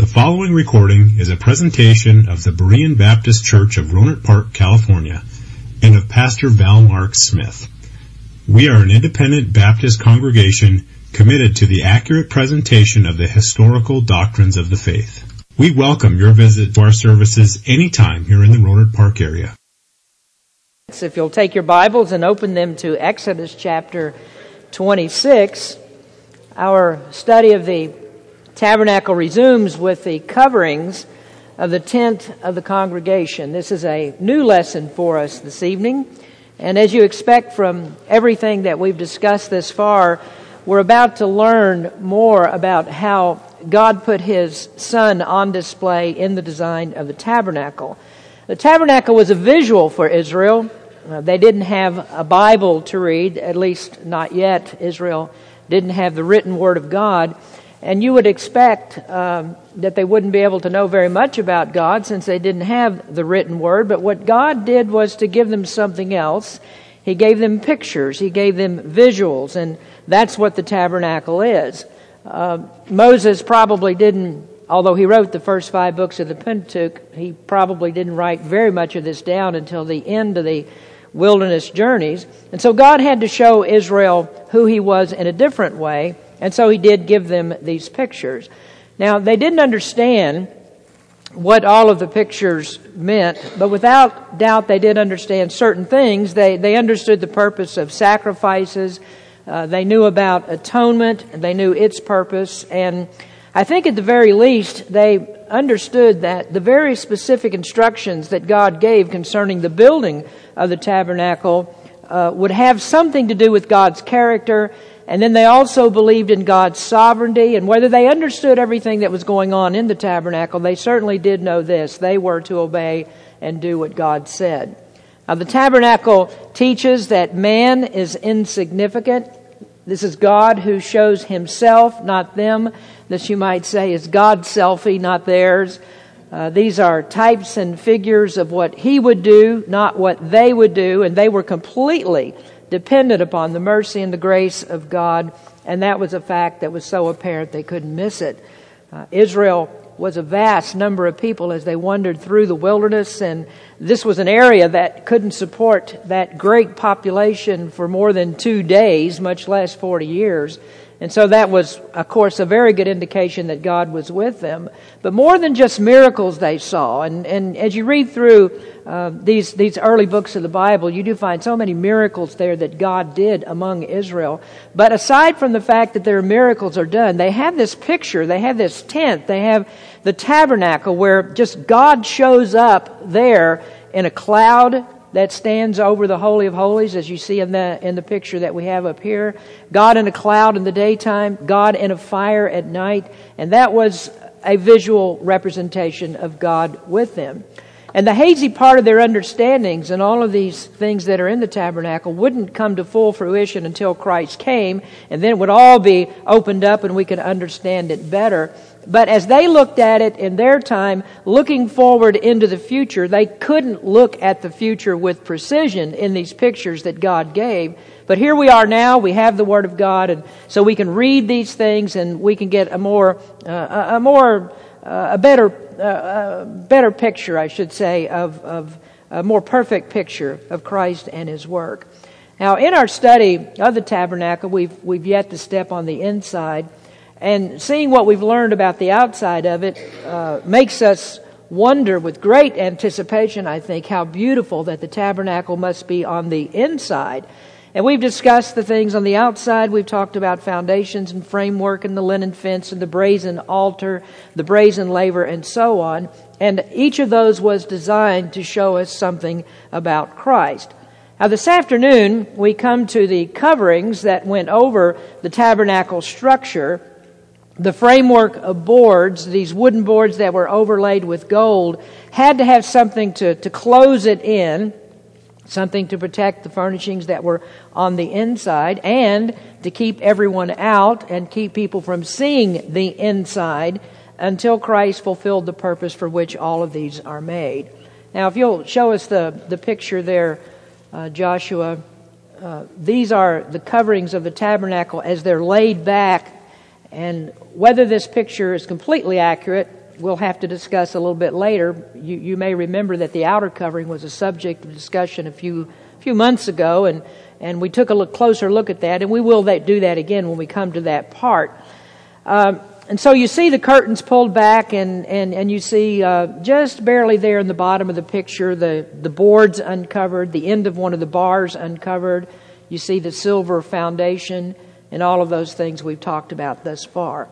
The following recording is a presentation of the Berean Baptist Church of Rohnert Park, California, and of Pastor Val Mark Smith. We are an independent Baptist congregation committed to the accurate presentation of the historical doctrines of the faith. We welcome your visit to our services anytime here in the Rohnert Park area. If you'll take your Bibles and open them to Exodus chapter 26, our study of the tabernacle resumes with the coverings of the tent of the congregation. This is a new lesson for us this evening. And as you expect from everything that we've discussed this far, we're about to learn more about how God put His Son on display in the design of the tabernacle. The tabernacle was a visual for Israel. Uh, they didn't have a Bible to read, at least not yet. Israel didn't have the written Word of God. And you would expect um, that they wouldn't be able to know very much about God since they didn't have the written word. But what God did was to give them something else. He gave them pictures, He gave them visuals, and that's what the tabernacle is. Uh, Moses probably didn't, although he wrote the first five books of the Pentateuch, he probably didn't write very much of this down until the end of the wilderness journeys. And so God had to show Israel who He was in a different way. And so he did give them these pictures. Now, they didn't understand what all of the pictures meant, but without doubt they did understand certain things. They, they understood the purpose of sacrifices. Uh, they knew about atonement. They knew its purpose. And I think at the very least, they understood that the very specific instructions that God gave concerning the building of the tabernacle uh, would have something to do with God's character and then they also believed in God's sovereignty, and whether they understood everything that was going on in the tabernacle, they certainly did know this. They were to obey and do what God said. Now, the tabernacle teaches that man is insignificant. This is God who shows himself, not them. This, you might say, is God's selfie, not theirs. Uh, these are types and figures of what he would do, not what they would do, and they were completely depended upon the mercy and the grace of God, and that was a fact that was so apparent they couldn't miss it. Uh, Israel was a vast number of people as they wandered through the wilderness, and this was an area that couldn't support that great population for more than two days, much less 40 years. And so that was, of course, a very good indication that God was with them. But more than just miracles they saw, and, and as you read through uh, these, these early books of the Bible, you do find so many miracles there that God did among Israel. But aside from the fact that their miracles are done, they have this picture, they have this tent, they have the tabernacle where just God shows up there in a cloud that stands over the Holy of Holies, as you see in the, in the picture that we have up here. God in a cloud in the daytime, God in a fire at night, and that was a visual representation of God with them. And the hazy part of their understandings and all of these things that are in the tabernacle wouldn't come to full fruition until Christ came, and then it would all be opened up and we could understand it better. But as they looked at it in their time, looking forward into the future, they couldn't look at the future with precision in these pictures that God gave. But here we are now, we have the Word of God, and so we can read these things and we can get a more, uh, a more, uh, a better, uh, a better picture, I should say, of, of a more perfect picture of Christ and His work. Now, in our study of the tabernacle, we've, we've yet to step on the inside. And seeing what we've learned about the outside of it uh, makes us wonder with great anticipation, I think, how beautiful that the tabernacle must be on the inside. And we've discussed the things on the outside. We've talked about foundations and framework and the linen fence and the brazen altar, the brazen laver, and so on. And each of those was designed to show us something about Christ. Now, this afternoon, we come to the coverings that went over the tabernacle structure the framework of boards, these wooden boards that were overlaid with gold, had to have something to, to close it in, something to protect the furnishings that were on the inside, and to keep everyone out and keep people from seeing the inside until Christ fulfilled the purpose for which all of these are made. Now, if you'll show us the, the picture there, uh, Joshua, uh, these are the coverings of the tabernacle as they're laid back and whether this picture is completely accurate, we'll have to discuss a little bit later. You, you may remember that the outer covering was a subject of discussion a few few months ago, and and we took a look, closer look at that, and we will that, do that again when we come to that part. Um, and so you see the curtains pulled back, and, and, and you see uh, just barely there in the bottom of the picture the, the boards uncovered, the end of one of the bars uncovered. You see the silver foundation, and all of those things we've talked about thus far.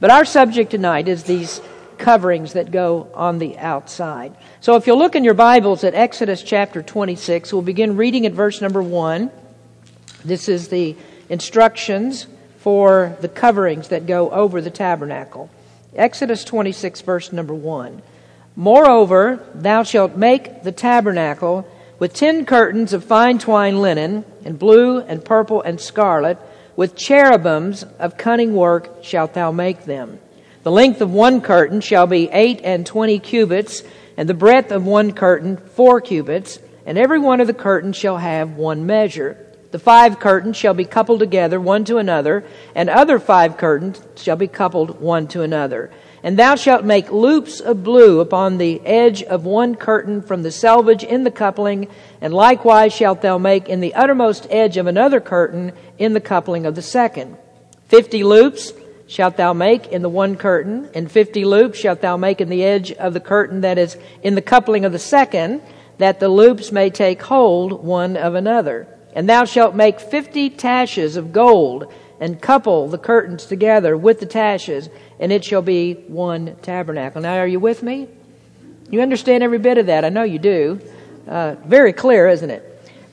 But our subject tonight is these coverings that go on the outside. So if you'll look in your Bibles at Exodus chapter 26, we'll begin reading at verse number 1. This is the instructions for the coverings that go over the tabernacle. Exodus 26, verse number 1. Moreover, thou shalt make the tabernacle with ten curtains of fine twined linen, and blue, and purple, and scarlet, with cherubims of cunning work shalt thou make them. The length of one curtain shall be eight and twenty cubits, and the breadth of one curtain four cubits, and every one of the curtains shall have one measure. The five curtains shall be coupled together one to another, and other five curtains shall be coupled one to another. And thou shalt make loops of blue upon the edge of one curtain from the selvage in the coupling, and likewise shalt thou make in the uttermost edge of another curtain in the coupling of the second. Fifty loops shalt thou make in the one curtain, and fifty loops shalt thou make in the edge of the curtain that is in the coupling of the second, that the loops may take hold one of another. And thou shalt make fifty taches of gold, and couple the curtains together with the taches, and it shall be one tabernacle. Now, are you with me? You understand every bit of that. I know you do. Uh, very clear, isn't it?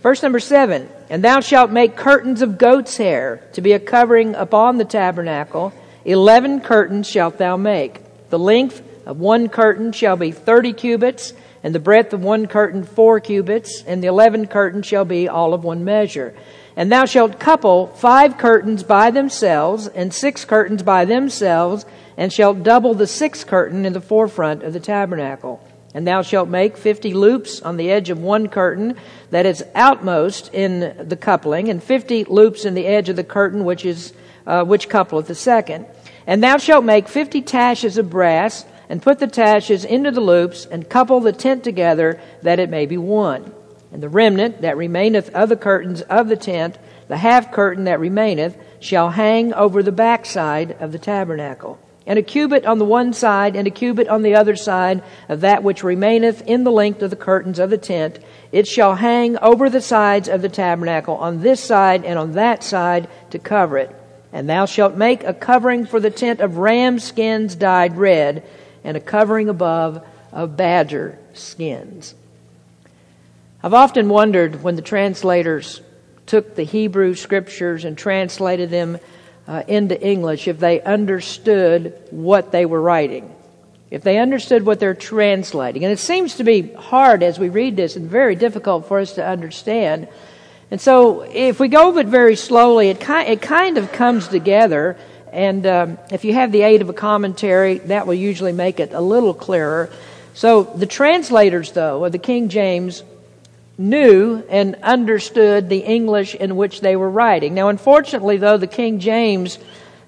Verse number seven And thou shalt make curtains of goat's hair to be a covering upon the tabernacle. Eleven curtains shalt thou make. The length of one curtain shall be thirty cubits and the breadth of one curtain four cubits, and the eleven curtains shall be all of one measure. And thou shalt couple five curtains by themselves, and six curtains by themselves, and shalt double the sixth curtain in the forefront of the tabernacle. And thou shalt make fifty loops on the edge of one curtain that is outmost in the coupling, and fifty loops in the edge of the curtain which is uh, which coupleth the second. And thou shalt make fifty taches of brass and put the taches into the loops, and couple the tent together, that it may be one. And the remnant that remaineth of the curtains of the tent, the half curtain that remaineth, shall hang over the backside of the tabernacle. And a cubit on the one side, and a cubit on the other side of that which remaineth in the length of the curtains of the tent, it shall hang over the sides of the tabernacle on this side and on that side to cover it. And thou shalt make a covering for the tent of ram skins dyed red, and a covering above of badger skins. I've often wondered when the translators took the Hebrew scriptures and translated them uh, into English if they understood what they were writing, if they understood what they're translating. And it seems to be hard as we read this and very difficult for us to understand. And so if we go over it very slowly, it, ki- it kind of comes together and um, if you have the aid of a commentary, that will usually make it a little clearer. So the translators, though, of the King James knew and understood the English in which they were writing. Now, unfortunately, though, the King James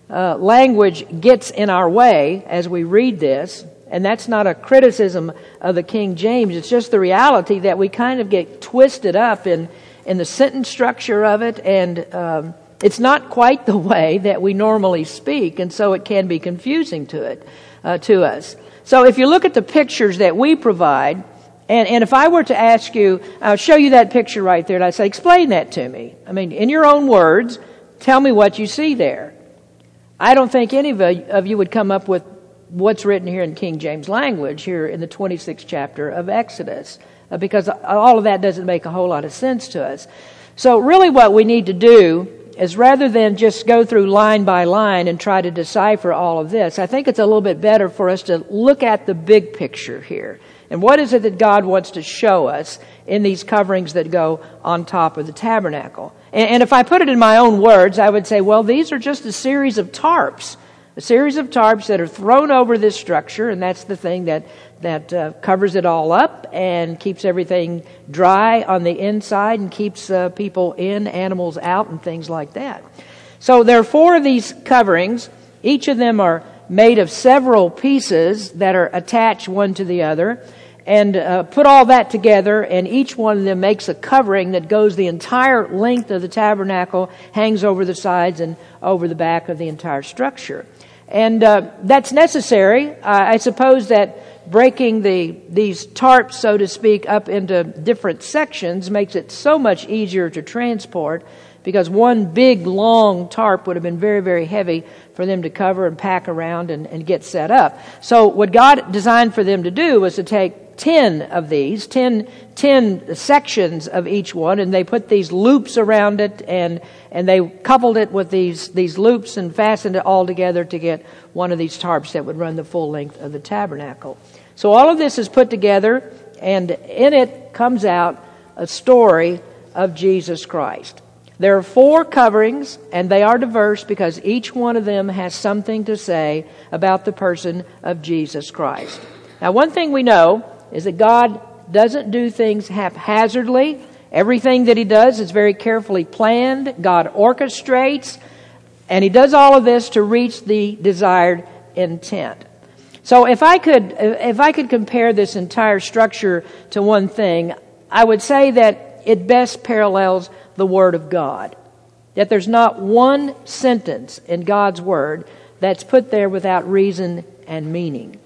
uh, language gets in our way as we read this, and that's not a criticism of the King James. It's just the reality that we kind of get twisted up in in the sentence structure of it and. Um, it's not quite the way that we normally speak, and so it can be confusing to it, uh, to us. So if you look at the pictures that we provide, and, and if I were to ask you, I'll show you that picture right there, and I say, explain that to me. I mean, in your own words, tell me what you see there. I don't think any of you would come up with what's written here in King James language here in the 26th chapter of Exodus, uh, because all of that doesn't make a whole lot of sense to us. So really what we need to do is rather than just go through line by line and try to decipher all of this, I think it's a little bit better for us to look at the big picture here. And what is it that God wants to show us in these coverings that go on top of the tabernacle? And, and if I put it in my own words, I would say, well, these are just a series of tarps a series of tarps that are thrown over this structure, and that's the thing that that uh, covers it all up and keeps everything dry on the inside and keeps uh, people in, animals out, and things like that. So there are four of these coverings. Each of them are made of several pieces that are attached one to the other and uh, put all that together, and each one of them makes a covering that goes the entire length of the tabernacle, hangs over the sides and over the back of the entire structure. And uh, that's necessary. I suppose that breaking the these tarps, so to speak, up into different sections makes it so much easier to transport because one big long tarp would have been very, very heavy for them to cover and pack around and, and get set up. So what God designed for them to do was to take 10 of these, 10, 10 sections of each one, and they put these loops around it and, and they coupled it with these, these loops and fastened it all together to get one of these tarps that would run the full length of the tabernacle. So all of this is put together, and in it comes out a story of Jesus Christ. There are four coverings, and they are diverse because each one of them has something to say about the person of Jesus Christ. Now, one thing we know is that God doesn't do things haphazardly. Everything that He does is very carefully planned. God orchestrates, and He does all of this to reach the desired intent. So if I could, if I could compare this entire structure to one thing, I would say that it best parallels the Word of God. That there's not one sentence in God's Word that's put there without reason and meaning.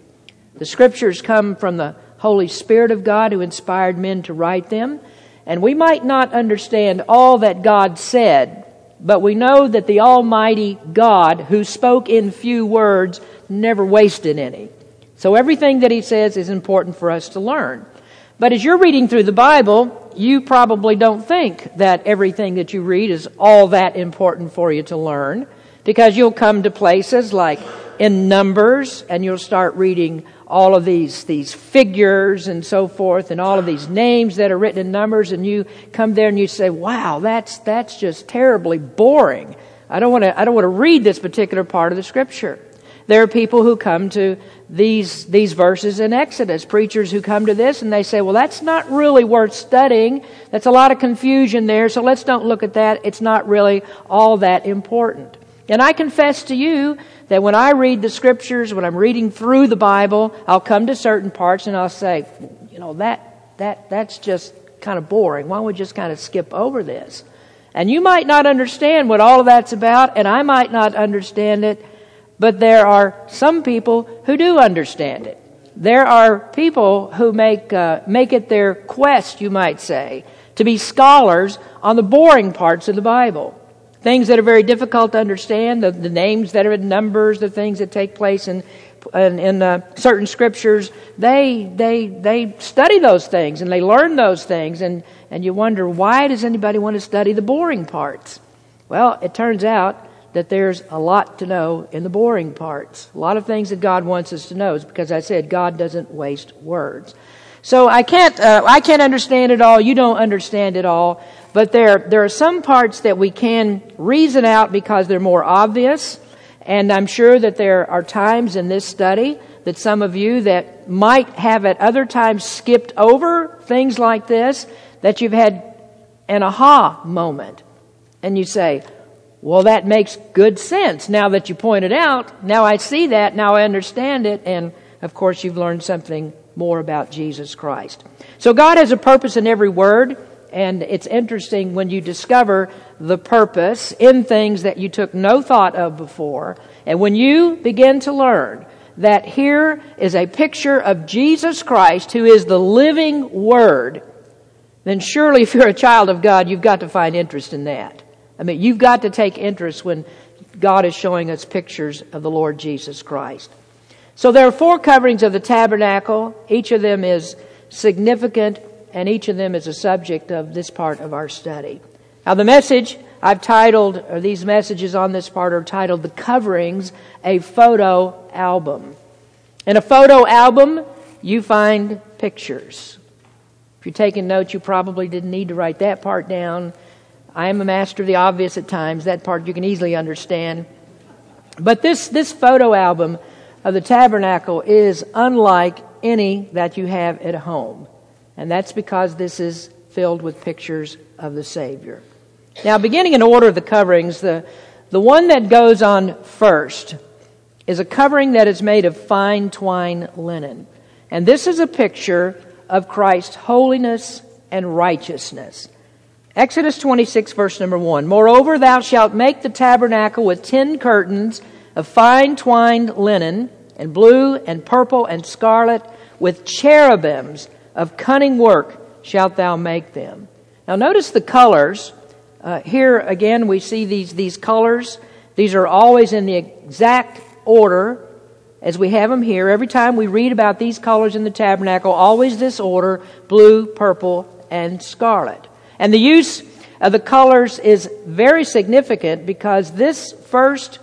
The Scriptures come from the Holy Spirit of God who inspired men to write them. And we might not understand all that God said, but we know that the Almighty God, who spoke in few words, never wasted any. So everything that He says is important for us to learn. But as you're reading through the Bible, you probably don't think that everything that you read is all that important for you to learn, because you'll come to places like in Numbers and you'll start reading all of these, these figures and so forth and all of these names that are written in numbers and you come there and you say, wow, that's, that's just terribly boring. I don't want to, I don't want to read this particular part of the scripture. There are people who come to these, these verses in Exodus, preachers who come to this and they say, well, that's not really worth studying. That's a lot of confusion there, so let's don't look at that. It's not really all that important. And I confess to you that when I read the scriptures, when I'm reading through the Bible, I'll come to certain parts and I'll say, you know, that, that, that's just kind of boring. Why don't we just kind of skip over this? And you might not understand what all of that's about, and I might not understand it, but there are some people who do understand it. There are people who make, uh, make it their quest, you might say, to be scholars on the boring parts of the Bible things that are very difficult to understand, the, the names that are in numbers, the things that take place in in, in uh, certain scriptures, they they they study those things and they learn those things, and and you wonder why does anybody want to study the boring parts? Well, it turns out that there's a lot to know in the boring parts. A lot of things that God wants us to know is because I said God doesn't waste words. So I can't uh, I can't understand it all. You don't understand it all. But there, there are some parts that we can reason out because they're more obvious. And I'm sure that there are times in this study that some of you that might have at other times skipped over things like this, that you've had an aha moment. And you say, well, that makes good sense. Now that you point it out, now I see that, now I understand it, and of course you've learned something more about Jesus Christ. So God has a purpose in every word. And it's interesting when you discover the purpose in things that you took no thought of before. And when you begin to learn that here is a picture of Jesus Christ who is the living Word, then surely if you're a child of God, you've got to find interest in that. I mean, you've got to take interest when God is showing us pictures of the Lord Jesus Christ. So there are four coverings of the tabernacle. Each of them is significant and each of them is a subject of this part of our study. Now, the message I've titled, or these messages on this part are titled The Coverings, a Photo Album. In a photo album, you find pictures. If you're taking notes, you probably didn't need to write that part down. I am a master of the obvious at times. That part you can easily understand. But this, this photo album of the tabernacle is unlike any that you have at home. And that's because this is filled with pictures of the Savior. Now, beginning in order of the coverings, the, the one that goes on first is a covering that is made of fine twine linen. And this is a picture of Christ's holiness and righteousness. Exodus 26, verse number 1. Moreover, thou shalt make the tabernacle with ten curtains of fine twined linen, and blue, and purple, and scarlet, with cherubims of cunning work shalt thou make them. Now, notice the colors. Uh, here again, we see these, these colors. These are always in the exact order as we have them here. Every time we read about these colors in the tabernacle, always this order blue, purple, and scarlet. And the use of the colors is very significant because this first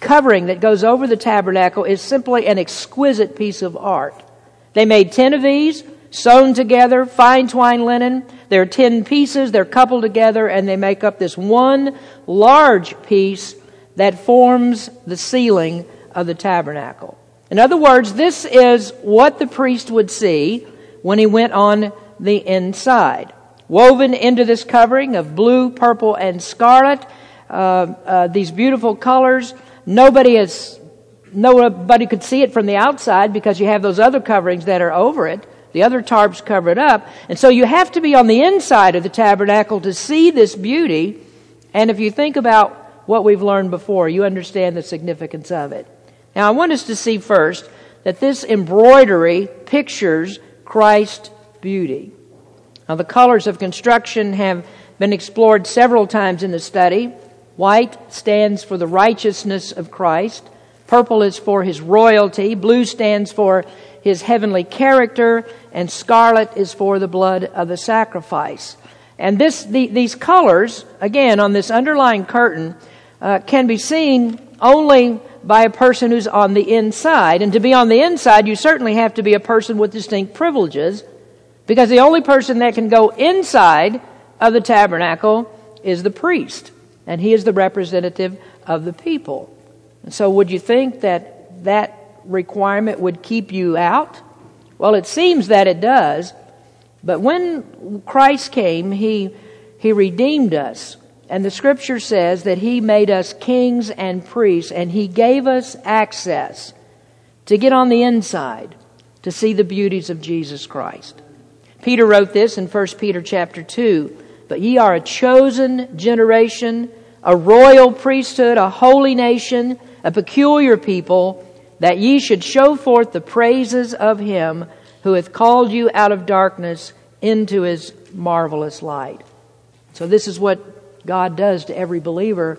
covering that goes over the tabernacle is simply an exquisite piece of art. They made ten of these, sewn together, fine twine linen. There are ten pieces, they're coupled together, and they make up this one large piece that forms the ceiling of the tabernacle. In other words, this is what the priest would see when he went on the inside. Woven into this covering of blue, purple, and scarlet, uh, uh, these beautiful colors. Nobody is, nobody could see it from the outside because you have those other coverings that are over it. The other tarps cover it up. And so you have to be on the inside of the tabernacle to see this beauty. And if you think about what we've learned before, you understand the significance of it. Now, I want us to see first that this embroidery pictures Christ's beauty. Now, the colors of construction have been explored several times in the study. White stands for the righteousness of Christ. Purple is for his royalty. Blue stands for his heavenly character. And scarlet is for the blood of the sacrifice. And this, the, these colors, again, on this underlying curtain, uh, can be seen only by a person who's on the inside. And to be on the inside, you certainly have to be a person with distinct privileges because the only person that can go inside of the tabernacle is the priest. And he is the representative of the people. And so would you think that that requirement would keep you out? Well, it seems that it does. But when Christ came, he, he redeemed us and the scripture says that he made us kings and priests, and he gave us access to get on the inside to see the beauties of Jesus Christ. Peter wrote this in 1 Peter chapter 2 But ye are a chosen generation, a royal priesthood, a holy nation, a peculiar people, that ye should show forth the praises of him who hath called you out of darkness into his marvelous light. So, this is what God does to every believer.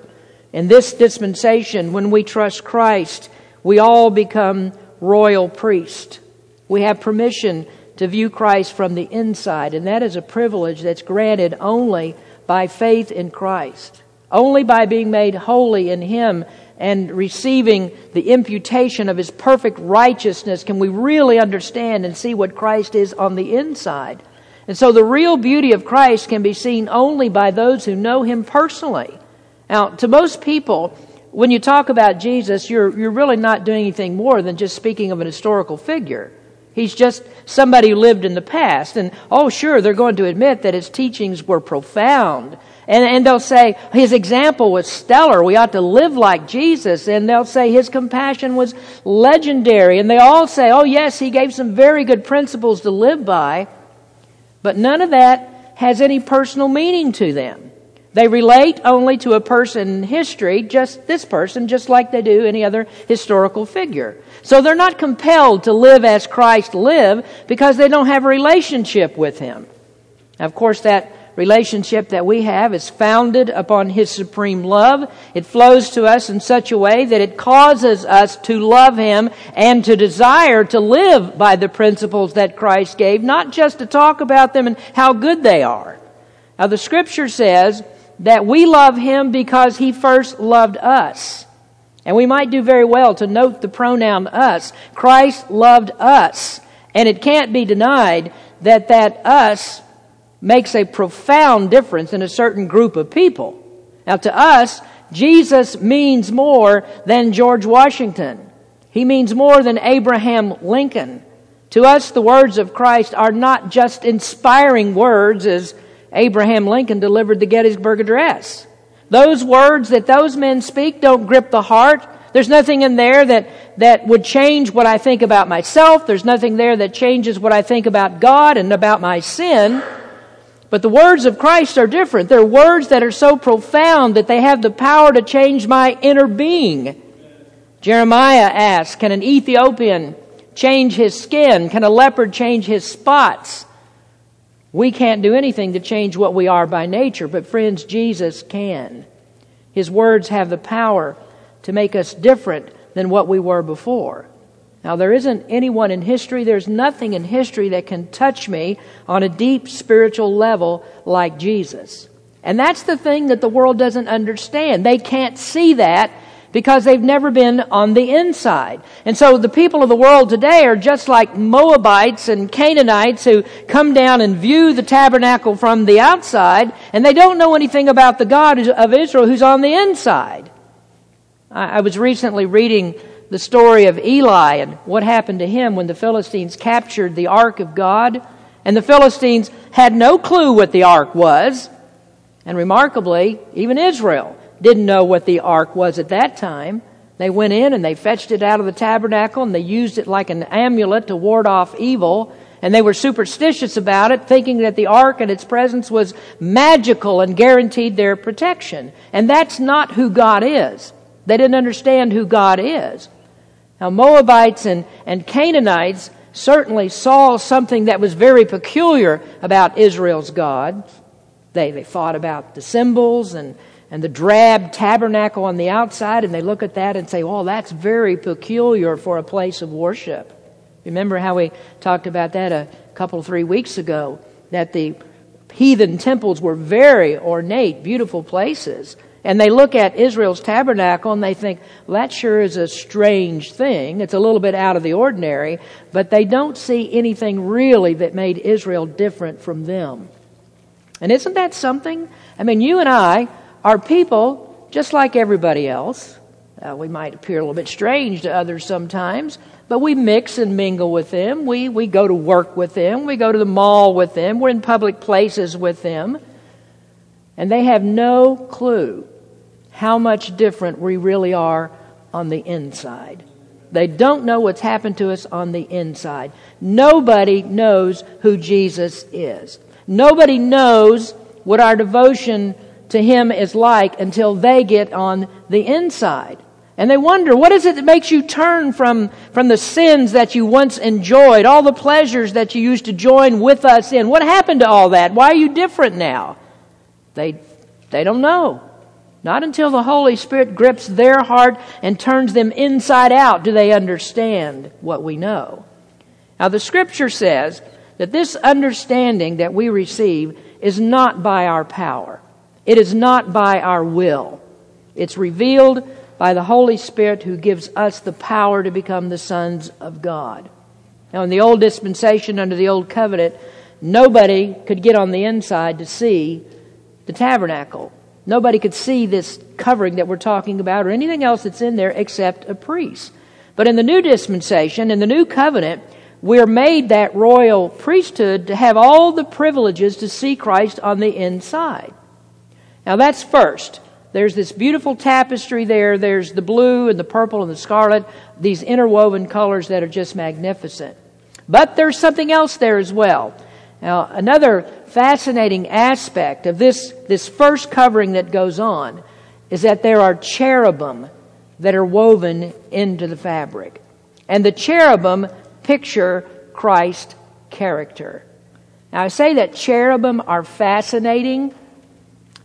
In this dispensation, when we trust Christ, we all become royal priests. We have permission to view Christ from the inside, and that is a privilege that's granted only by faith in Christ. Only by being made holy in Him and receiving the imputation of His perfect righteousness can we really understand and see what Christ is on the inside. And so the real beauty of Christ can be seen only by those who know him personally. Now, to most people, when you talk about Jesus, you're, you're really not doing anything more than just speaking of an historical figure. He's just somebody who lived in the past. And oh, sure, they're going to admit that his teachings were profound. And, and they'll say his example was stellar. We ought to live like Jesus. And they'll say his compassion was legendary. And they all say, oh, yes, he gave some very good principles to live by. But none of that has any personal meaning to them. They relate only to a person in history, just this person, just like they do any other historical figure. So they're not compelled to live as Christ lived because they don't have a relationship with Him. Now, of course, that relationship that we have is founded upon His supreme love. It flows to us in such a way that it causes us to love Him and to desire to live by the principles that Christ gave, not just to talk about them and how good they are. Now, the scripture says that we love Him because He first loved us. And we might do very well to note the pronoun us. Christ loved us. And it can't be denied that that us makes a profound difference in a certain group of people. Now, to us, Jesus means more than George Washington. He means more than Abraham Lincoln. To us, the words of Christ are not just inspiring words as Abraham Lincoln delivered the Gettysburg Address. Those words that those men speak don't grip the heart There's nothing in there that, that would change what I think about myself. There's nothing there that changes what I think about God and about my sin. But the words of Christ are different. They're words that are so profound that they have the power to change my inner being. Jeremiah asks, Can an Ethiopian change his skin? Can a leopard change his spots? We can't do anything to change what we are by nature, but friends, Jesus can. His words have the power to make us different than what we were before. Now, there isn't anyone in history, there's nothing in history that can touch me on a deep spiritual level like Jesus. And that's the thing that the world doesn't understand. They can't see that because they've never been on the inside. And so the people of the world today are just like Moabites and Canaanites who come down and view the tabernacle from the outside, and they don't know anything about the God of Israel who's on the inside. I was recently reading the story of Eli and what happened to him when the Philistines captured the ark of God, and the Philistines had no clue what the ark was. And remarkably, even Israel didn't know what the ark was at that time. They went in and they fetched it out of the tabernacle and they used it like an amulet to ward off evil. And they were superstitious about it, thinking that the ark and its presence was magical and guaranteed their protection. And that's not who God is. They didn't understand who God is. Now, Moabites and, and Canaanites certainly saw something that was very peculiar about Israel's God. They, they thought about the symbols and and the drab tabernacle on the outside, and they look at that and say, "Oh, that's very peculiar for a place of worship." Remember how we talked about that a couple, three weeks ago? That the heathen temples were very ornate, beautiful places. And they look at Israel's tabernacle and they think, well, that sure is a strange thing. It's a little bit out of the ordinary, but they don't see anything really that made Israel different from them. And isn't that something? I mean, you and I are people just like everybody else. Uh, we might appear a little bit strange to others sometimes, but we mix and mingle with them. We, we go to work with them. We go to the mall with them. We're in public places with them. And they have no clue how much different we really are on the inside. They don't know what's happened to us on the inside. Nobody knows who Jesus is. Nobody knows what our devotion to Him is like until they get on the inside. And they wonder, what is it that makes you turn from, from the sins that you once enjoyed, all the pleasures that you used to join with us in? What happened to all that? Why are you different now? They, they don't know. Not until the Holy Spirit grips their heart and turns them inside out do they understand what we know. Now, the Scripture says that this understanding that we receive is not by our power. It is not by our will. It's revealed by the Holy Spirit who gives us the power to become the sons of God. Now, in the old dispensation under the old covenant, nobody could get on the inside to see the tabernacle. Nobody could see this covering that we're talking about or anything else that's in there except a priest. But in the new dispensation, in the new covenant, we're made that royal priesthood to have all the privileges to see Christ on the inside. Now that's first. There's this beautiful tapestry there. There's the blue and the purple and the scarlet, these interwoven colors that are just magnificent. But there's something else there as well. Now, another fascinating aspect of this, this first covering that goes on is that there are cherubim that are woven into the fabric. And the cherubim picture Christ's character. Now, I say that cherubim are fascinating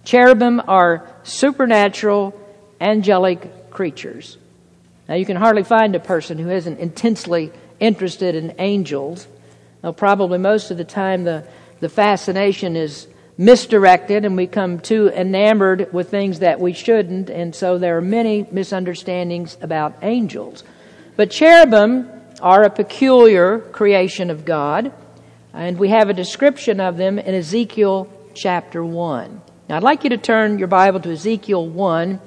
Cherubim are supernatural, angelic creatures. Now, you can hardly find a person who isn't intensely interested in angels. Now, probably most of the time the, the fascination is misdirected and we come too enamored with things that we shouldn't, and so there are many misunderstandings about angels. But cherubim are a peculiar creation of God, and we have a description of them in Ezekiel chapter 1. Now, I'd like you to turn your Bible to Ezekiel 1,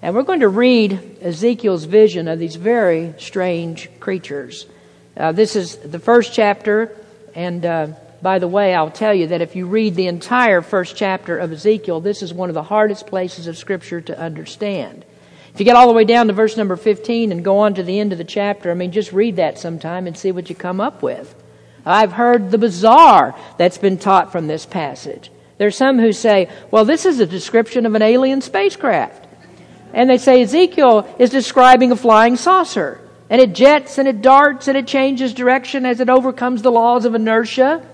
and we're going to read Ezekiel's vision of these very strange creatures. Uh, this is the first chapter, and uh, by the way, I'll tell you that if you read the entire first chapter of Ezekiel, this is one of the hardest places of Scripture to understand. If you get all the way down to verse number 15 and go on to the end of the chapter, I mean, just read that sometime and see what you come up with. I've heard the bizarre that's been taught from this passage. There's some who say, well, this is a description of an alien spacecraft. And they say Ezekiel is describing a flying saucer. And it jets and it darts and it changes direction as it overcomes the laws of inertia.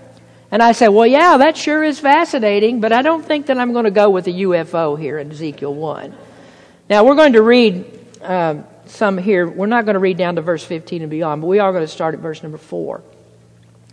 And I say, well, yeah, that sure is fascinating, but I don't think that I'm going to go with a UFO here in Ezekiel 1. Now, we're going to read uh, some here. We're not going to read down to verse 15 and beyond, but we are going to start at verse number 4.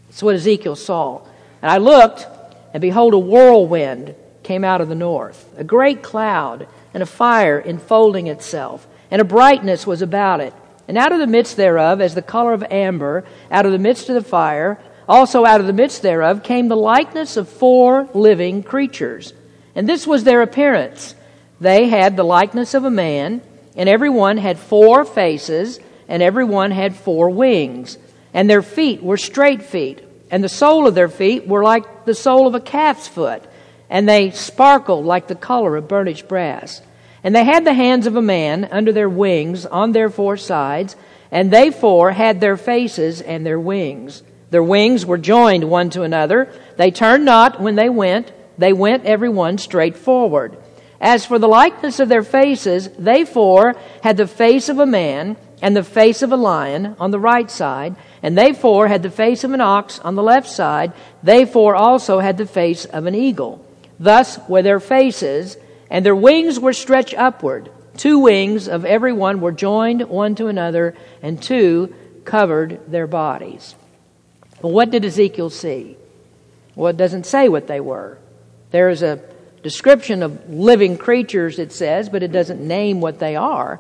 It's what Ezekiel saw. And I looked, and behold, a whirlwind came out of the north, a great cloud, and a fire enfolding itself, and a brightness was about it. And out of the midst thereof, as the color of amber, out of the midst of the fire, also out of the midst thereof, came the likeness of four living creatures. And this was their appearance. They had the likeness of a man, and every one had four faces, and every one had four wings. And their feet were straight feet, and the sole of their feet were like the sole of a calf's foot, and they sparkled like the color of burnished brass. And they had the hands of a man under their wings on their four sides, and they four had their faces and their wings. Their wings were joined one to another. They turned not when they went, they went every one straight forward. As for the likeness of their faces, they four had the face of a man and the face of a lion on the right side, and they four had the face of an ox on the left side. They four also had the face of an eagle. Thus were their faces, and their wings were stretched upward. Two wings of every one were joined one to another, and two covered their bodies. Well, what did Ezekiel see? Well, it doesn't say what they were. There is a description of living creatures, it says, but it doesn't name what they are.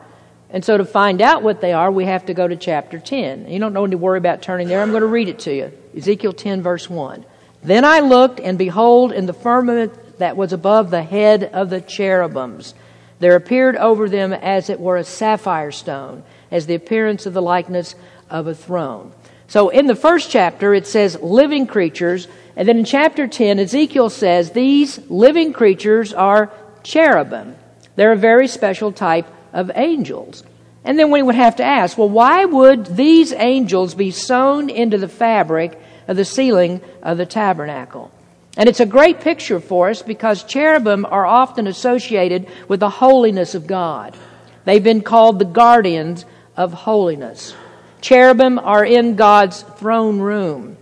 And so to find out what they are, we have to go to chapter 10. You don't need to worry about turning there. I'm going to read it to you. Ezekiel 10, verse 1. Then I looked, and behold, in the firmament that was above the head of the cherubims, there appeared over them as it were a sapphire stone, as the appearance of the likeness of a throne. So in the first chapter, it says living creatures. And then in chapter 10, Ezekiel says these living creatures are cherubim. They're a very special type of angels. And then we would have to ask, well, why would these angels be sewn into the fabric of the ceiling of the tabernacle? And it's a great picture for us because cherubim are often associated with the holiness of God. They've been called the guardians of holiness. Cherubim are in God's throne room.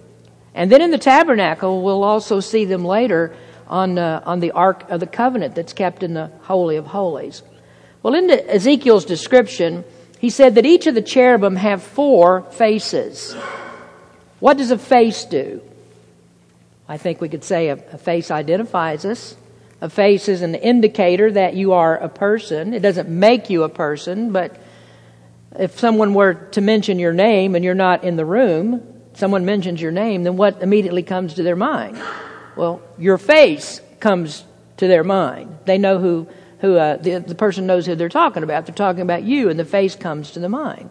And then in the tabernacle, we'll also see them later on, uh, on the Ark of the Covenant that's kept in the Holy of Holies. Well, in Ezekiel's description, he said that each of the cherubim have four faces. What does a face do? I think we could say a, a, face identifies us. A face is an indicator that you are a person. It doesn't make you a person, but if someone were to mention your name and you're not in the room, someone mentions your name, then what immediately comes to their mind? Well, your face comes to their mind. They know who who uh, the, the person knows who they're talking about. They're talking about you, and the face comes to the mind.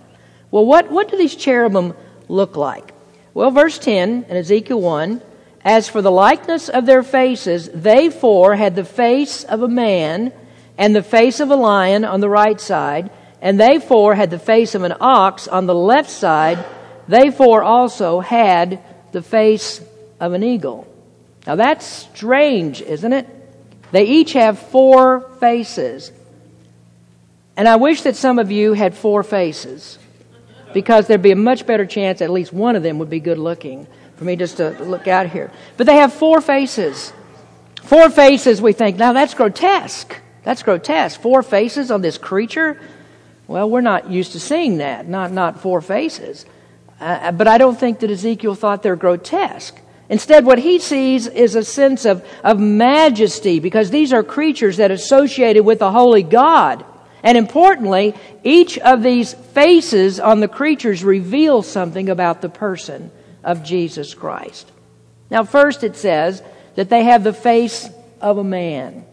Well, what, what do these cherubim look like? Well, verse 10 in Ezekiel 1 As for the likeness of their faces, they four had the face of a man and the face of a lion on the right side, and they four had the face of an ox on the left side. They four also had the face of an eagle. Now that's strange, isn't it? They each have four faces. And I wish that some of you had four faces because there'd be a much better chance at least one of them would be good looking for me just to look out here. But they have four faces. Four faces, we think, now that's grotesque. That's grotesque. Four faces on this creature? Well, we're not used to seeing that, not, not four faces. Uh, but I don't think that Ezekiel thought they're grotesque. Instead, what he sees is a sense of, of majesty because these are creatures that are associated with the holy God. And importantly, each of these faces on the creatures reveals something about the person of Jesus Christ. Now, first it says that they have the face of a man.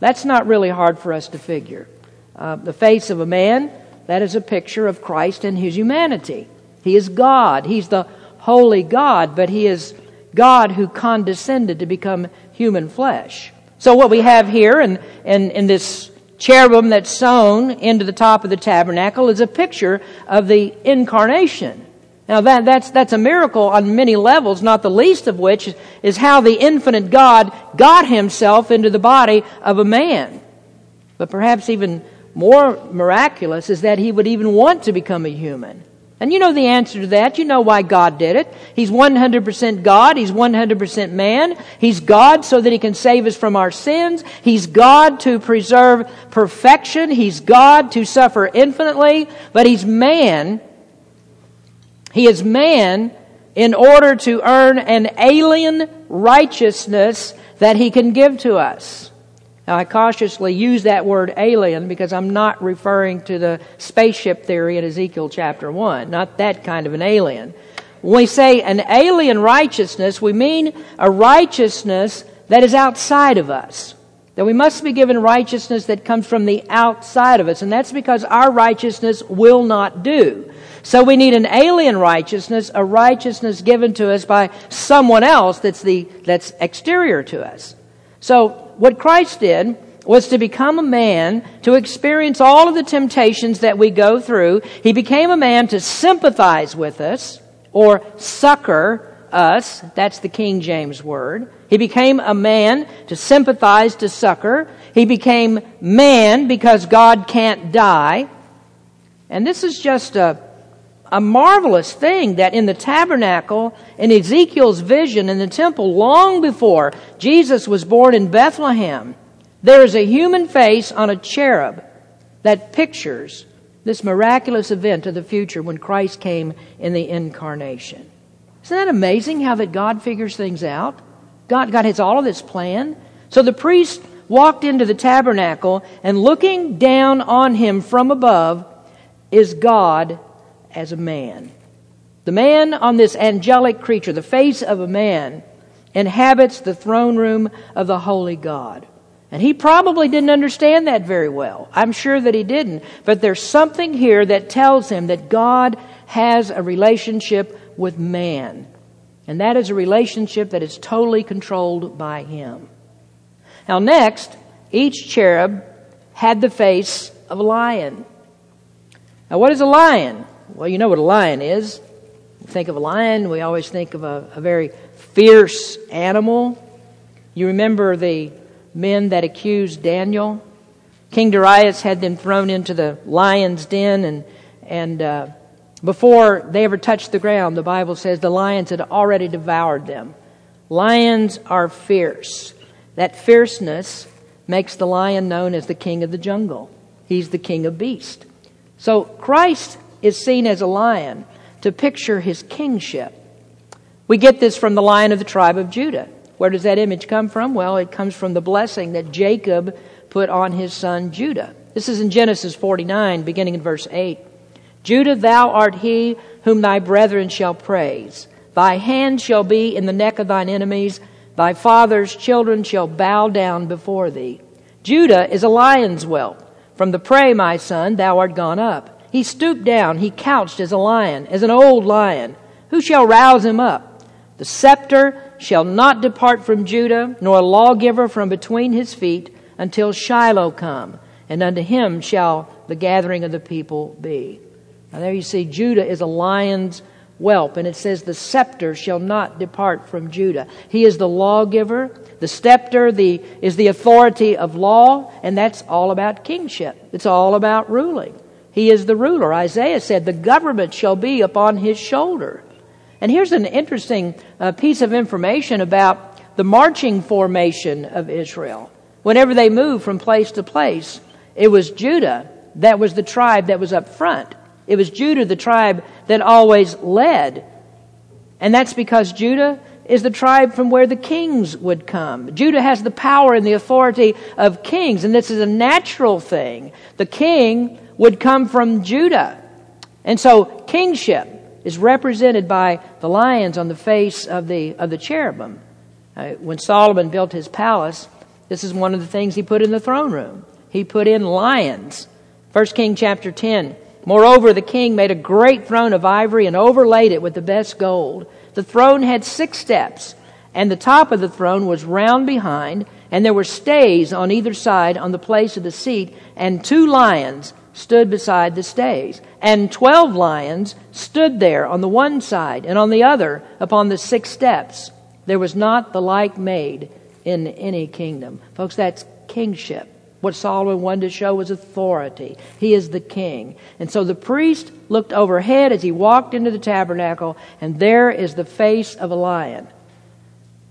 That's not really hard for us to figure. Uh, the face of a man, that is a picture of Christ and his humanity. He is God. He's the holy God, but he is God who condescended to become human flesh. So what we have here in, in, in this cherubim that's sewn into the top of the tabernacle is a picture of the incarnation. Now that, that's, that's a miracle on many levels, not the least of which is how the infinite God got himself into the body of a man. But perhaps even more miraculous is that he would even want to become a human. And you know the answer to that. You know why God did it. He's 100% God. He's 100% man. He's God so that He can save us from our sins. He's God to preserve perfection. He's God to suffer infinitely. But He's man. He is man in order to earn an alien righteousness that He can give to us. Now, I cautiously use that word alien because I'm not referring to the spaceship theory in Ezekiel chapter 1, not that kind of an alien. When we say an alien righteousness, we mean a righteousness that is outside of us. That we must be given righteousness that comes from the outside of us, and that's because our righteousness will not do. So we need an alien righteousness, a righteousness given to us by someone else that's the that's exterior to us. So what Christ did was to become a man to experience all of the temptations that we go through. He became a man to sympathize with us or succor us. That's the King James word. He became a man to sympathize, to succor. He became man because God can't die. And this is just a a marvelous thing that in the tabernacle, in Ezekiel's vision in the temple, long before Jesus was born in Bethlehem, there is a human face on a cherub that pictures this miraculous event of the future when Christ came in the incarnation. Isn't that amazing how that God figures things out? God, God has all of this planned. So the priest walked into the tabernacle and looking down on him from above is God as a man. The man on this angelic creature, the face of a man, inhabits the throne room of the holy God. And he probably didn't understand that very well. I'm sure that he didn't. But there's something here that tells him that God has a relationship with man. And that is a relationship that is totally controlled by him. Now, next, each cherub had the face of a lion. Now, what is a lion? Well, you know what a lion is. think of a lion, we always think of a, a very fierce animal. You remember the men that accused Daniel? King Darius had them thrown into the lion's den, and, and uh, before they ever touched the ground, the Bible says the lions had already devoured them. Lions are fierce. That fierceness makes the lion known as the king of the jungle. He's the king of beasts. So Christ is seen as a lion to picture his kingship. We get this from the lion of the tribe of Judah. Where does that image come from? Well, it comes from the blessing that Jacob put on his son Judah. This is in Genesis 49, beginning in verse 8. Judah, thou art he whom thy brethren shall praise. Thy hand shall be in the neck of thine enemies. Thy father's children shall bow down before thee. Judah is a lion's whelp. From the prey, my son, thou art gone up. He stooped down, he couched as a lion, as an old lion. Who shall rouse him up? The scepter shall not depart from Judah, nor a lawgiver from between his feet, until Shiloh come, and unto him shall the gathering of the people be. Now there you see, Judah is a lion's whelp, and it says, The scepter shall not depart from Judah. He is the lawgiver. The scepter the, is the authority of law, and that's all about kingship. It's all about ruling. He is the ruler. Isaiah said, The government shall be upon his shoulder. And here's an interesting uh, piece of information about the marching formation of Israel. Whenever they moved from place to place, it was Judah that was the tribe that was up front. It was Judah, the tribe that always led. And that's because Judah is the tribe from where the kings would come. Judah has the power and the authority of kings, and this is a natural thing. The king would come from Judah. And so kingship is represented by the lions on the face of the, of the cherubim. Uh, when Solomon built his palace, this is one of the things he put in the throne room. He put in lions. 1 King chapter 10. Moreover, the king made a great throne of ivory and overlaid it with the best gold. The throne had six steps, and the top of the throne was round behind, And there were stays on either side on the place of the seat, and two lions stood beside the stays. And twelve lions stood there on the one side, and on the other upon the six steps. There was not the like made in any kingdom. Folks, that's kingship. What Solomon wanted to show was authority. He is the king. And so the priest looked overhead as he walked into the tabernacle, and there is the face of a lion.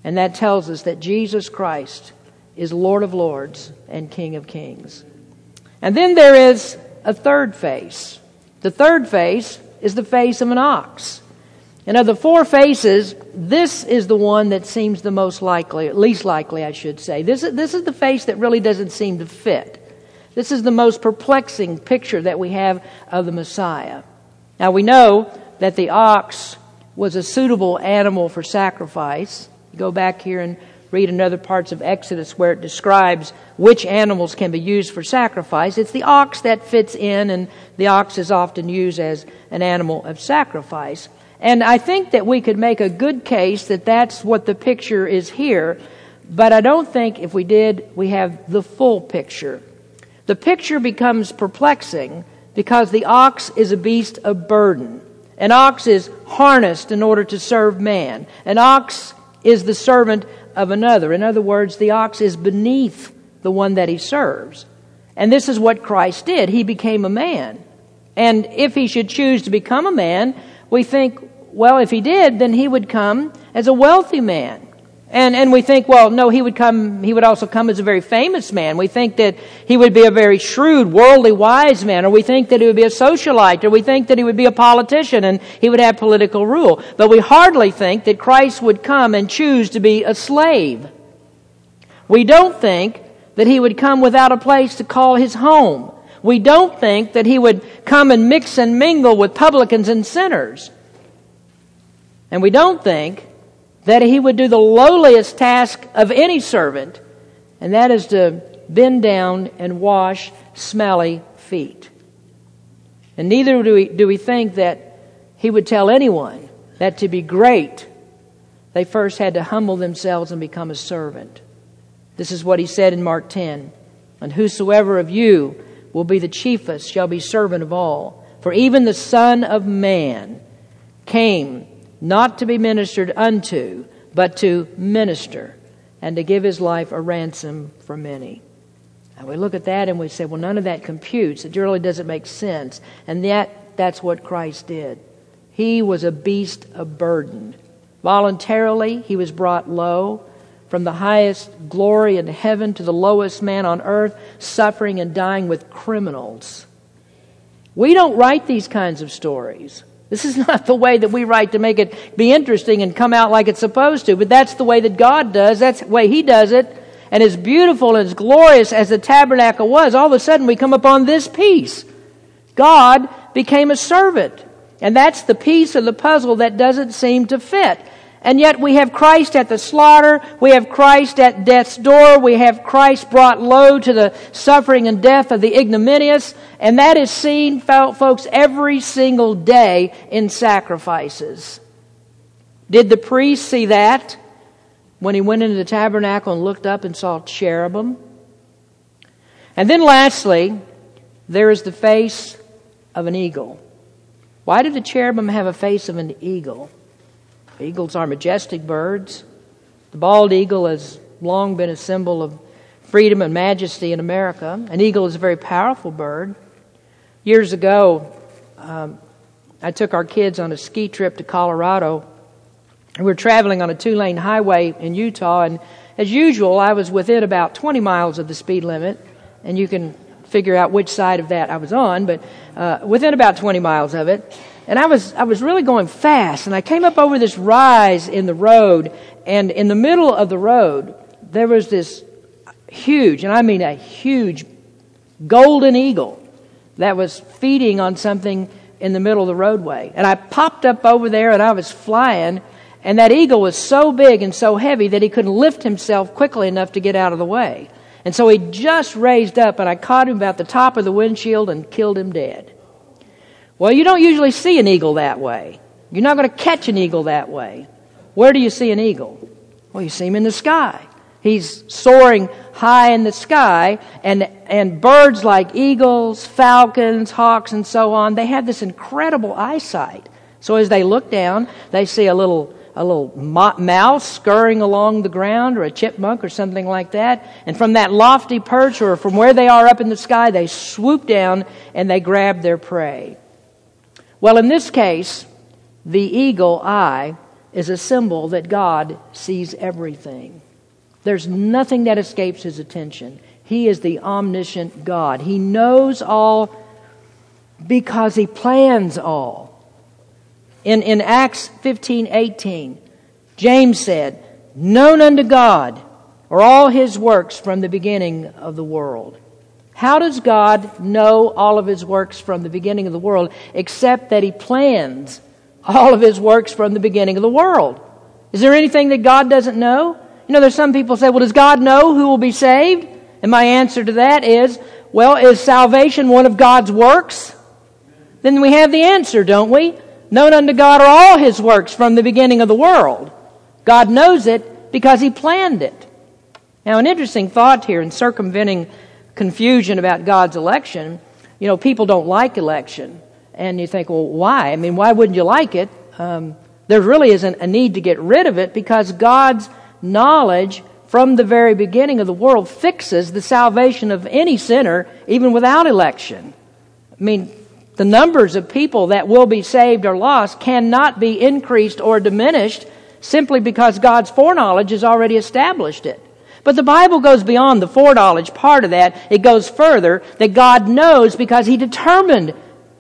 And that tells us that Jesus Christ is Lord of Lords and King of Kings. And then there is a third face. The third face is the face of an ox. And of the four faces, this is the one that seems the most likely, least likely, I should say. This is, this is the face that really doesn't seem to fit. This is the most perplexing picture that we have of the Messiah. Now we know that the ox was a suitable animal for sacrifice. Go back here and read in other parts of Exodus where it describes which animals can be used for sacrifice. It's the ox that fits in, and the ox is often used as an animal of sacrifice. And I think that we could make a good case that that's what the picture is here, but I don't think if we did, we have the full picture. The picture becomes perplexing because the ox is a beast of burden. An ox is harnessed in order to serve man. An ox is the servant of another. In other words, the ox is beneath the one that he serves. And this is what Christ did. He became a man. And if he should choose to become a man, we think, well, if he did, then he would come as a wealthy man. And, and we think, well, no, he would come, he would also come as a very famous man. We think that he would be a very shrewd, worldly, wise man, or we think that he would be a socialite, or we think that he would be a politician and he would have political rule. But we hardly think that Christ would come and choose to be a slave. We don't think that he would come without a place to call his home. We don't think that he would come and mix and mingle with publicans and sinners. And we don't think that he would do the lowliest task of any servant, and that is to bend down and wash smelly feet. And neither do we, do we think that he would tell anyone that to be great, they first had to humble themselves and become a servant. This is what he said in Mark 10. And whosoever of you will be the chiefest shall be servant of all. For even the Son of Man came not to be ministered unto, but to minister and to give his life a ransom for many. And we look at that and we say, well, none of that computes. It really doesn't make sense. And yet, that's what Christ did. He was a beast of burden. Voluntarily, he was brought low from the highest glory in heaven to the lowest man on earth, suffering and dying with criminals. We don't write these kinds of stories. This is not the way that we write to make it be interesting and come out like it's supposed to, but that's the way that God does. That's the way He does it. And as beautiful and as glorious as the tabernacle was, all of a sudden we come upon this piece. God became a servant. And that's the piece of the puzzle that doesn't seem to fit. And yet we have Christ at the slaughter. We have Christ at death's door. We have Christ brought low to the suffering and death of the ignominious. And that is seen, folks, every single day in sacrifices. Did the priest see that when he went into the tabernacle and looked up and saw cherubim? And then lastly, there is the face of an eagle. Why did the cherubim have a face of an eagle? Eagles are majestic birds. The bald eagle has long been a symbol of freedom and majesty in America. An eagle is a very powerful bird. Years ago, um, I took our kids on a ski trip to Colorado. We were traveling on a two lane highway in Utah, and as usual, I was within about 20 miles of the speed limit, and you can figure out which side of that I was on, but uh, within about 20 miles of it. And I was, I was really going fast, and I came up over this rise in the road, and in the middle of the road, there was this huge, and I mean a huge, golden eagle that was feeding on something in the middle of the roadway. And I popped up over there, and I was flying, and that eagle was so big and so heavy that he couldn't lift himself quickly enough to get out of the way. And so he just raised up, and I caught him about the top of the windshield and killed him dead. Well, you don't usually see an eagle that way. You're not going to catch an eagle that way. Where do you see an eagle? Well, you see him in the sky. He's soaring high in the sky, and, and birds like eagles, falcons, hawks, and so on, they have this incredible eyesight. So as they look down, they see a little a little mouse scurrying along the ground or a chipmunk or something like that. And from that lofty perch or from where they are up in the sky, they swoop down and they grab their prey. Well, in this case, the eagle eye is a symbol that God sees everything. There's nothing that escapes his attention. He is the omniscient God. He knows all because he plans all. In, in Acts 15 18, James said, Known unto God are all his works from the beginning of the world. How does God know all of his works from the beginning of the world except that he plans all of his works from the beginning of the world? Is there anything that God doesn't know? You know, there's some people say, well, does God know who will be saved? And my answer to that is, well, is salvation one of God's works? Then we have the answer, don't we? Known unto God are all his works from the beginning of the world. God knows it because he planned it. Now, an interesting thought here in circumventing confusion about God's election, you know, people don't like election. And you think, well, why? I mean, why wouldn't you like it? Um, there really isn't a need to get rid of it because God's knowledge from the very beginning of the world fixes the salvation of any sinner, even without election. I mean, the numbers of people that will be saved or lost cannot be increased or diminished simply because God's foreknowledge has already established it. But the Bible goes beyond the foreknowledge part of that. It goes further that God knows because He determined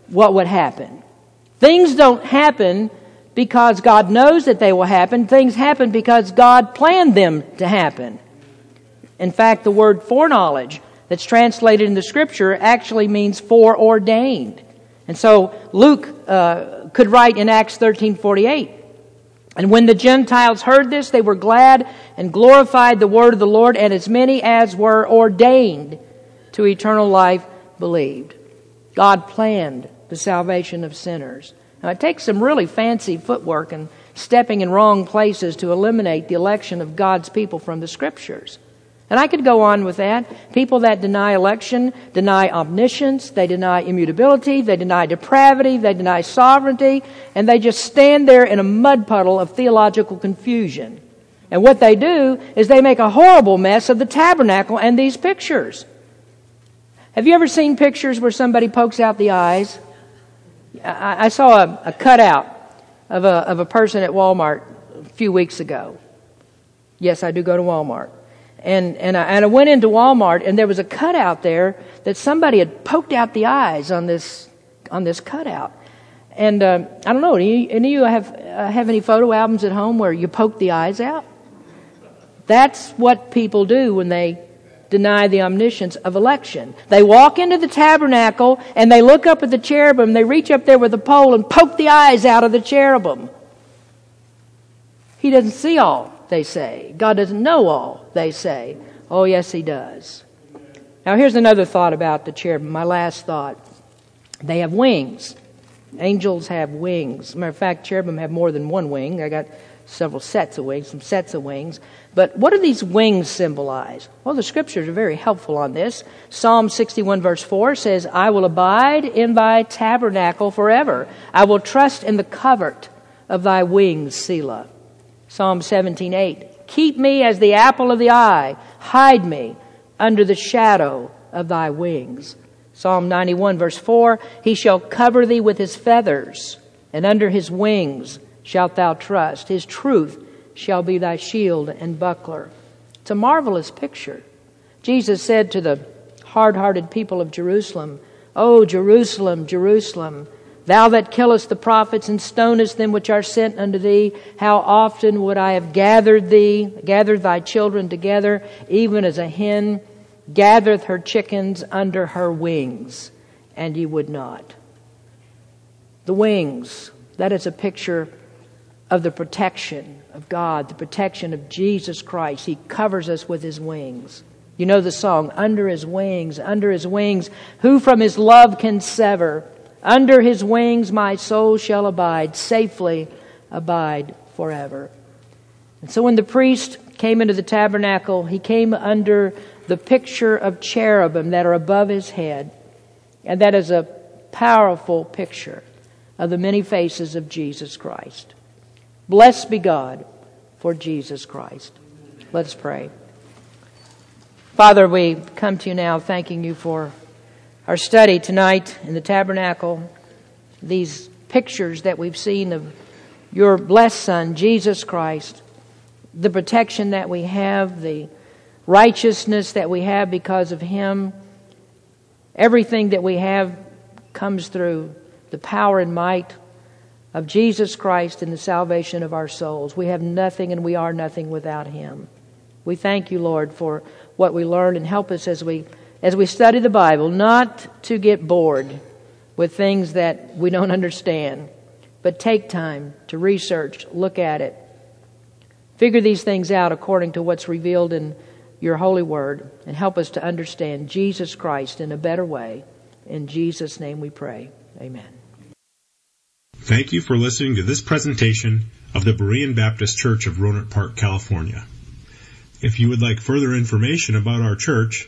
what would happen. Things don't happen because God knows that they will happen. Things happen because God planned them to happen. In fact, the word foreknowledge that's translated in the scripture actually means foreordained. And so Luke uh, could write in Acts 13:48, and when the Gentiles heard this, they were glad and glorified the word of the Lord, and as many as were ordained to eternal life believed. God planned the salvation of sinners. Now, it takes some really fancy footwork and stepping in wrong places to eliminate the election of God's people from the Scriptures. And I could go on with that. People that deny election deny omniscience, they deny immutability, they deny depravity, they deny sovereignty, and they just stand there in a mud puddle of theological confusion. And what they do is they make a horrible mess of the tabernacle and these pictures. Have you ever seen pictures where somebody pokes out the eyes? I, I saw a, a cutout of a, of a person at Walmart a few weeks ago. Yes, I do go to Walmart. And, and, I, and I went into Walmart and there was a cutout there that somebody had poked out the eyes on this, on this cutout. And uh, I don't know, any, any of you have, uh, have any photo albums at home where you poke the eyes out? That's what people do when they deny the omniscience of election. They walk into the tabernacle and they look up at the cherubim, they reach up there with a pole and poke the eyes out of the cherubim. He doesn't see all, they say. God doesn't know all, they say. Oh, yes, He does. Now, here's another thought about the cherubim, my last thought. They have wings. Angels have wings. Matter of fact, cherubim have more than one wing. I got several sets of wings, some sets of wings. But what do these wings symbolize? Well, the scriptures are very helpful on this. Psalm 61 verse 4 says, I will abide in thy tabernacle forever. I will trust in the covert of thy wings, Selah. Psalm 17 8, keep me as the apple of the eye. Hide me under the shadow of thy wings. Psalm 91 verse 4, he shall cover thee with his feathers, and under his wings shalt thou trust. His truth shall be thy shield and buckler. It's a marvelous picture. Jesus said to the hard hearted people of Jerusalem, O Jerusalem, Jerusalem, thou that killest the prophets and stonest them which are sent unto thee, how often would I have gathered thee, gathered thy children together, even as a hen gathereth her chickens under her wings, and ye would not. The wings, that is a picture of the protection of God, the protection of Jesus Christ. He covers us with His wings. You know the song, Under His Wings, Under His Wings, who from His love can sever? Under His wings my soul shall abide, safely abide forever. And so when the priest came into the tabernacle, he came under the picture of cherubim that are above his head. And that is a powerful picture of the many faces of Jesus Christ. Blessed be God for Jesus Christ. Let us pray. Father, we come to you now thanking you for our study tonight in the tabernacle, these pictures that we've seen of your blessed Son, Jesus Christ, the protection that we have, the righteousness that we have because of Him. Everything that we have comes through the power and might of Jesus Christ and the salvation of our souls. We have nothing and we are nothing without Him. We thank you, Lord, for what we learn and help us as we as we study the Bible not to get bored with things that we don't understand, but take time to research, look at it, figure these things out according to what's revealed in your holy word, and help us to understand Jesus Christ in a better way. In Jesus' name we pray. Amen. Thank you for listening to this presentation of the Berean Baptist Church of Rohnert Park, California. If you would like further information about our church,